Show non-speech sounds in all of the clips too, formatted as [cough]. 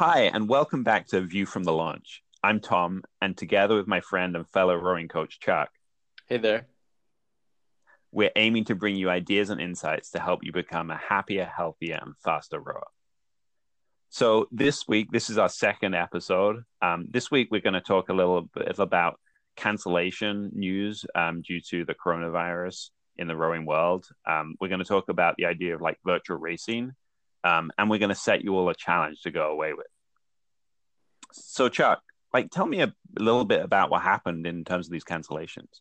Hi, and welcome back to View from the Launch. I'm Tom, and together with my friend and fellow rowing coach Chuck, Hey there. we're aiming to bring you ideas and insights to help you become a happier, healthier, and faster rower. So, this week, this is our second episode. Um, this week, we're going to talk a little bit about cancellation news um, due to the coronavirus in the rowing world. Um, we're going to talk about the idea of like virtual racing, um, and we're going to set you all a challenge to go away with. So, Chuck, like, tell me a little bit about what happened in terms of these cancellations.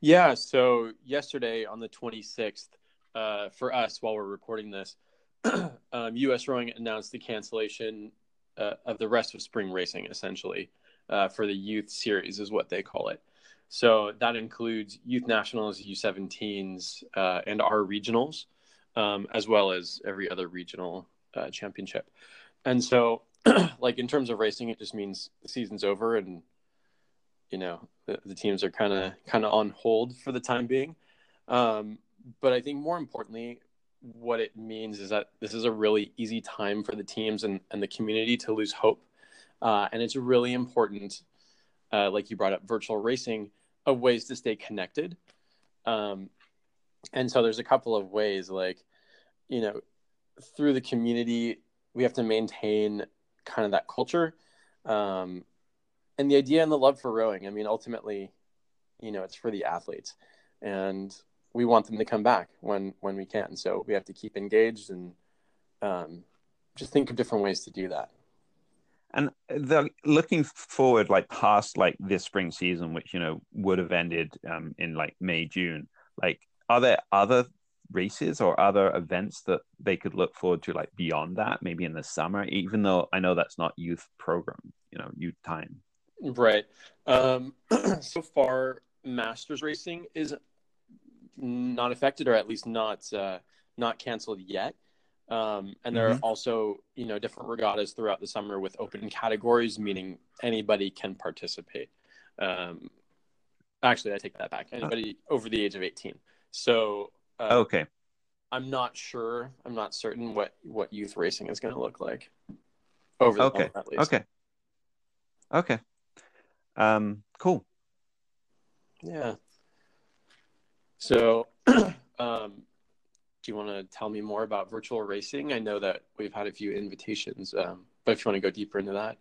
Yeah, so yesterday on the 26th, uh, for us while we're recording this, [clears throat] um, US Rowing announced the cancellation uh, of the rest of spring racing, essentially, uh, for the youth series, is what they call it. So that includes youth nationals, U17s, uh, and our regionals, um, as well as every other regional uh, championship. And so, [clears throat] like in terms of racing, it just means the season's over and you know the, the teams are kind of kind of on hold for the time being. Um, but I think more importantly, what it means is that this is a really easy time for the teams and, and the community to lose hope. Uh, and it's really important, uh, like you brought up, virtual racing, of ways to stay connected. Um, and so there's a couple of ways, like, you know, through the community, we have to maintain kind of that culture. Um, and the idea and the love for rowing. I mean, ultimately, you know, it's for the athletes, and we want them to come back when when we can. So we have to keep engaged and um, just think of different ways to do that. And the looking forward, like past like this spring season, which you know would have ended um, in like May June. Like, are there other races or other events that they could look forward to, like beyond that, maybe in the summer? Even though I know that's not youth program, you know, youth time. Right. Um, [clears throat] so far, Masters racing is not affected, or at least not uh, not canceled yet. Um, and there Mhm. are also, you know, different regattas throughout the summer with open categories, meaning anybody can participate. Um, actually, I take that back. Anybody over the age of eighteen. So uh, Okay. I'm not sure. I'm not certain what what youth racing is going to look like over the Okay. summer, at least. Okay. Okay. Um. Cool. Yeah. So, [clears throat] um, do you want to tell me more about virtual racing? I know that we've had a few invitations, um, but if you want to go deeper into that,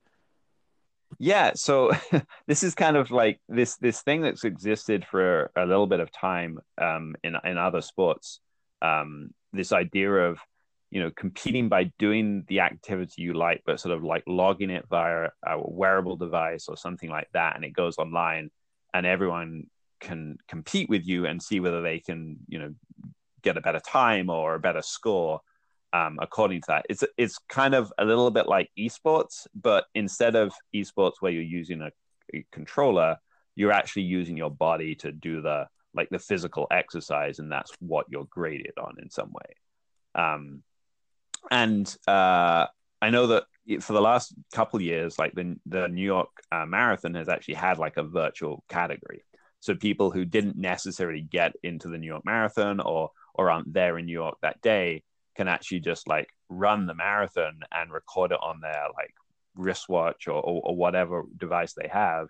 Yeah, so [laughs] this is kind of like this this thing that's existed for a little bit of time um, in in other sports. Um, this idea of you know competing by doing the activity you like, but sort of like logging it via a wearable device or something like that, and it goes online, and everyone can compete with you and see whether they can you know get a better time or a better score um, according to that. It's it's kind of a little bit like esports, but instead of esports where you're using a, a controller, you're actually using your body to do the like the physical exercise, and that's what you're graded on in some way. Um, and uh, I know that for the last couple years, like the the New York uh, Marathon has actually had like a virtual category. So people who didn't necessarily get into the New York Marathon or or aren't there in New York that day can actually just like run the marathon and record it on their like wristwatch or, or, or whatever device they have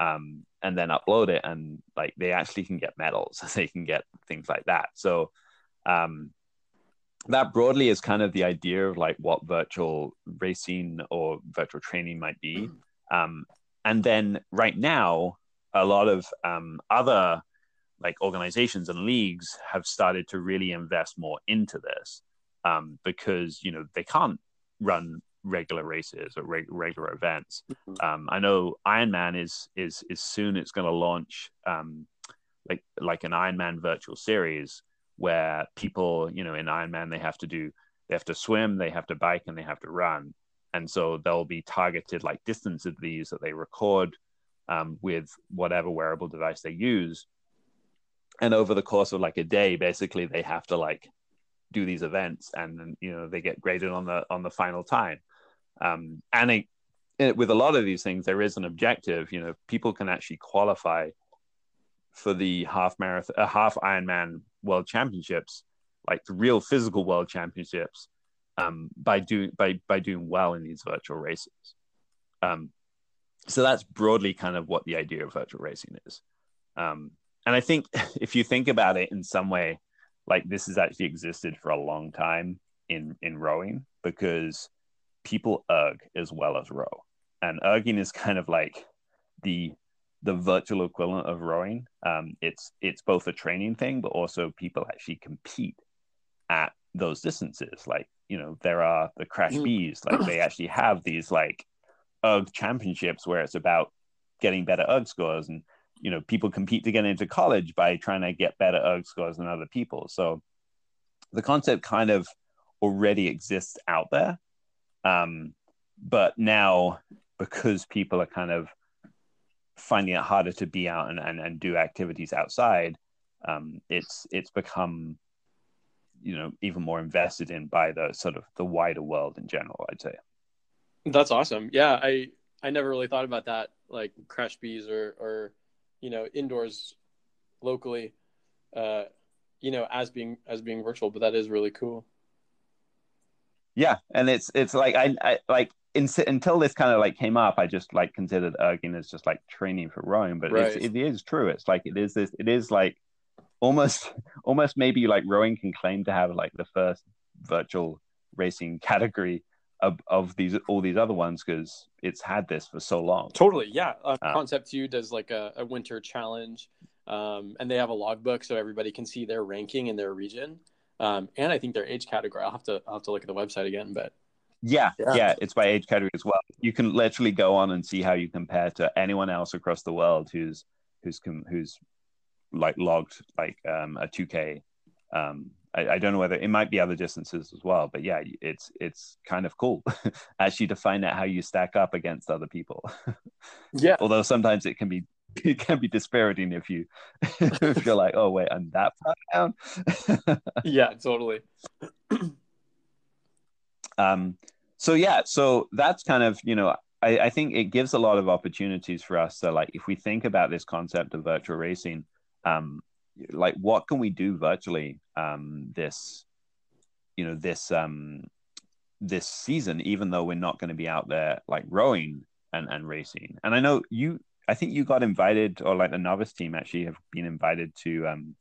um, and then upload it and like they actually can get medals. [laughs] They can get things like that. So um, that broadly is kind of the idea of like what virtual racing or virtual training might be. Um, and then right now a lot of um, other like organizations and leagues have started to really invest more into this um, because you know they can't run regular races or reg- regular events. Mhm. Um, I know Ironman is is is soon it's going to launch um, like like an Ironman virtual series where people you know in Ironman they have to do they have to swim, they have to bike, and they have to run, and so there'll be targeted like distance of these that they record um, with whatever wearable device they use and over the course of like a day basically they have to like do these events and then you know they get graded on the on the final time um and it, it, with a lot of these things there is an objective you know people can actually qualify for the half marathon uh, half ironman world championships like the real physical world championships um, by doing by by doing well in these virtual races. Um, so that's broadly kind of what the idea of virtual racing is. Um, and I think [laughs] if you think about it in some way, like this has actually existed for a long time in in rowing because people erg as well as row, and erging is kind of like the the virtual equivalent of rowing. Um, it's it's both a training thing, but also people actually compete at those distances. Like you know, there are the crash mm. bees. Like they [clears throat] actually have these like erg championships where it's about getting better erg scores, and you know, people compete to get into college by trying to get better erg scores than other people. So the concept kind of already exists out there, um, but now because people are kind of finding it harder to be out and, and, and do activities outside, um, it's it's become you know even more invested in by the sort of the wider world in general. I'd say. That's awesome. Yeah, I I never really thought about that, like CRASH-Bs or or you know indoors locally, uh, you know as being as being virtual. But that is really cool. Yeah, and it's it's like I, I like in, until this kind of like came up, I just like considered erging as just like training for rowing, but right. it is true. It's like it is this. It is like almost almost maybe like rowing can claim to have like the first virtual racing category of, of these all these other ones because it's had this for so long. Totally, yeah. Uh, uh, Concept2 does like a, a winter challenge, um, and they have a logbook so everybody can see their ranking in their region, um, and I think their age category. I'll have to I'll have to look at the website again, but yeah, yeah, yeah, it's by age category as well. You can literally go on and see how you compare to anyone else across the world who's who's who's like logged like um, a 2K. Um, I, I, don't know whether it might be other distances as well, but yeah, it's it's kind of cool [laughs] actually to find out how you stack up against other people. [laughs] yeah. Although sometimes it can be [laughs] it can be dispiriting if you if you're like, oh wait, I'm that far down. yeah, totally. [clears throat] um, so yeah so that's kind of you know I, I, think it gives a lot of opportunities for us so like if we think about this concept of virtual racing um like what can we do virtually um this you know this um this season even though we're not going to be out there like rowing and and racing and i know you i think you got invited or like the novice team actually have been invited to um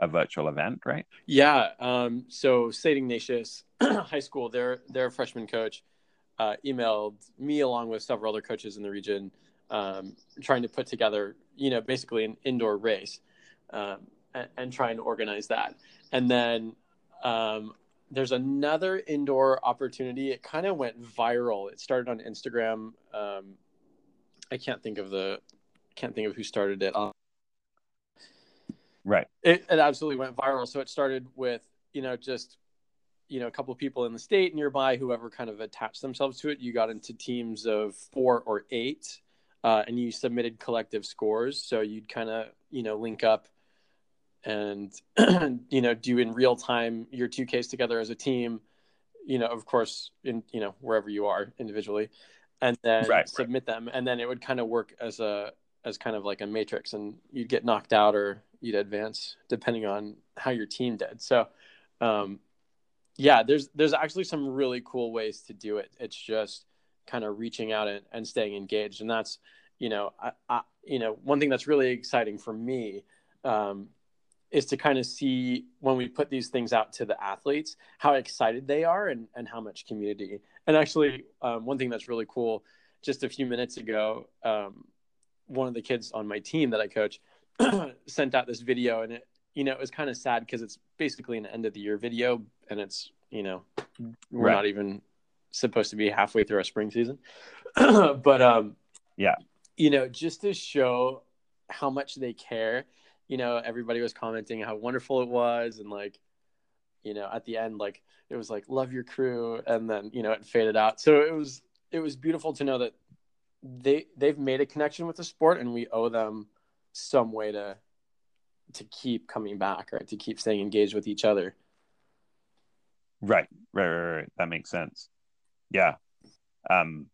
a virtual event, right? Yeah. Um, so St. Ignatius [clears throat] High School, their their freshman coach uh, emailed me along with several other coaches in the region, um, trying to put together, you know, basically an indoor race, um, and, try and, organize that. And then um, there's another indoor opportunity. It kind of went viral. It started on Instagram. Um, I can't think of the can't think of who started it. Right. It, it absolutely went viral. So it started with, you know, just, you know, a couple of people in the state nearby, whoever kind of attached themselves to it. You got into teams of four or eight, uh, and you submitted collective scores. So you'd kind of, you know, link up and, [clears throat] you know, do in real time your 2Ks together as a team, you know, of course, in, you know, wherever you are individually, and then right, submit right. them. And then it would kind of work as a, as kind of like a matrix and you'd get knocked out or you'd advance depending on how your team did. So, um, yeah, there's there's actually some really cool ways to do it. It's just kind of reaching out and, and staying engaged, and that's you know I, I, you know one thing that's really exciting for me um, is to kind of see when we put these things out to the athletes how excited they are and and how much community. And actually, um, one thing that's really cool, just a few minutes ago, um, one of the kids on my team that I coach [clears throat] sent out this video and it you know it was kind of sad because it's basically an end of the year video and it's you know we're right. not even supposed to be halfway through our spring season [clears throat] but um yeah you know just to show how much they care you know everybody was commenting how wonderful it was and like you know at the end like it was like love your crew and then you know it faded out. So it was it was beautiful to know that they they've made a connection with the sport and we owe them some way to to keep coming back right? To keep staying engaged with each other. Right. Right right, right. that makes sense. Yeah. Um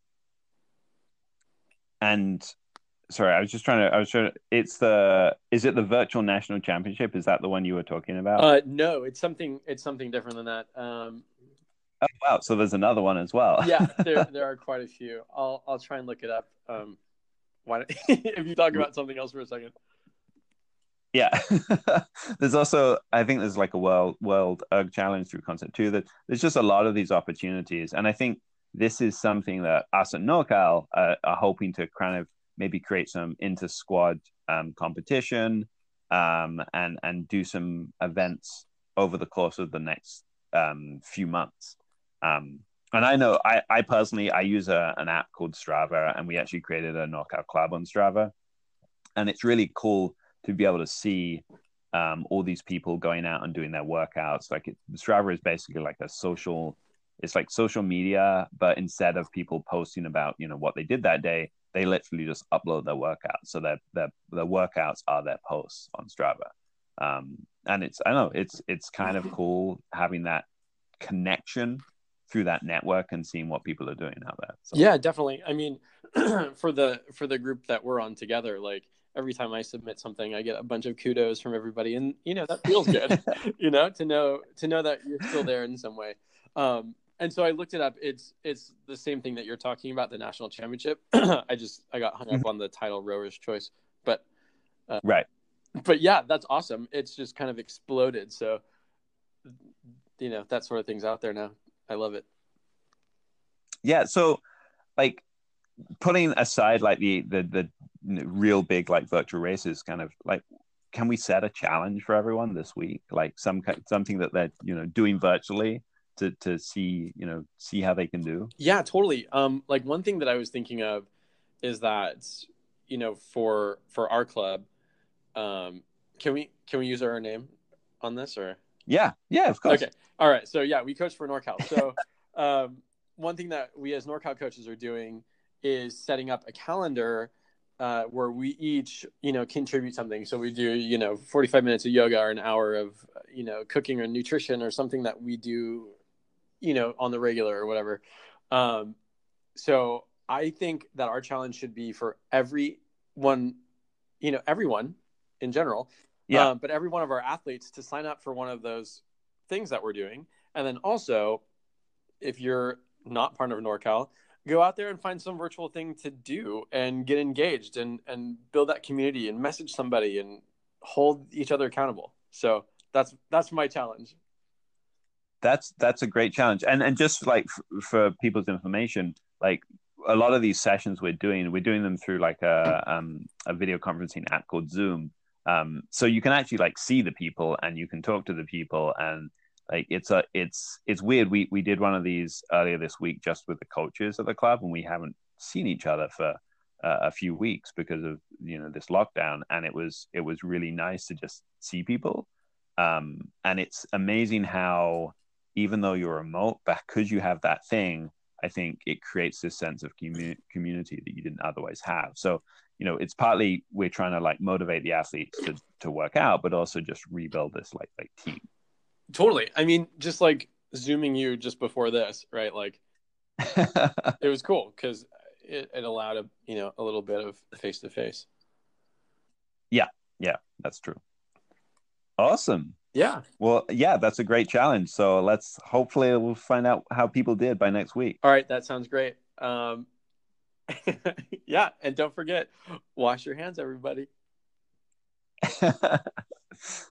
and sorry i was just trying to i was trying to it's the is it the virtual national championship is that the one you were talking about uh no it's something it's something different than that um Oh wow! So there's another one as well. yeah, [laughs] there there are quite a few. I'll I'll try and look it up. Um, why [laughs] if you talk about something else for a second? Yeah, [laughs] there's also I think there's like a world world erg challenge through Concept2. That there's just a lot of these opportunities, and I think this is something that us at NorCal uh, are hoping to kind of maybe create some inter squad um, competition um, and and do some events over the course of the next um, few months. Um, and I know I, I personally I use a, an app called Strava, and we actually created a NorCal club on Strava, and it's really cool to be able to see um, all these people going out and doing their workouts. Like it, Strava is basically like a social, it's like social media, but instead of people posting about you know what they did that day, they literally just upload their workouts. So their their their workouts are their posts on Strava. Um, and it's I don't know it's it's kind of cool having that connection through that network and seeing what people are doing out there. So. Yeah, definitely. I mean, [clears throat] for the for the group that we're on together, like every time I submit something, I get a bunch of kudos from everybody, and you know that feels good. [laughs] you know, to know to know that you're still there in some way. Um, and so I looked it up. It's it's the same thing that you're talking about, the national championship. [clears throat] I just I got hung up mm-hmm. on the title rower's choice, but uh, right. But yeah, that's awesome. It's just kind of exploded. So you know that sort of thing's out there now. I love it. Yeah. So, like, putting aside like the the the real big like virtual races, kind of like, can we set a challenge for everyone this week? Like some something that they're you know doing virtually to to see you know see how they can do. Yeah, totally. Um, like one thing that I was thinking of is that you know for for our club, um, can we can we use our name on this or? Yeah, yeah, of course. Okay, all right. So yeah, we coach for NorCal. So [laughs] um, one thing that we as NorCal coaches are doing is setting up a calendar uh, where we each, you know, contribute something. So we do, you know, 45 minutes of yoga or an hour of, you know, cooking or nutrition or something that we do, you know, on the regular or whatever. Um, so I think that our challenge should be for everyone, you know, everyone in general, yeah. Um, but every one of our athletes to sign up for one of those things that we're doing. And then also, if you're not part of NorCal, go out there and find some virtual thing to do and get engaged and and build that community and message somebody and hold each other accountable. So that's that's my challenge. That's that's a great challenge. And and just like f- for people's information, like a lot of these sessions we're doing, we're doing them through like a um, a video conferencing app called Zoom. Um, so you can actually like see the people and you can talk to the people and like it's a it's it's weird. We we did one of these earlier this week just with the coaches of the club and we haven't seen each other for uh, a few weeks because of you know this lockdown. And it was it was really nice to just see people. Um, and it's amazing how even though you're remote because you have that thing i think it creates this sense of commu- community that you didn't otherwise have. So you know it's partly we're trying to like motivate the athletes to to work out but also just rebuild this like like team. Totally. I mean just like zooming you just before this right? Like [laughs] it was cool because it, it allowed a you know a little bit of face to face yeah. Yeah. That's true awesome. Yeah. Well yeah that's a great challenge. So let's hopefully we'll find out how people did by next week. All right. That sounds great. Um [laughs] yeah, and don't forget, wash your hands, everybody. [laughs]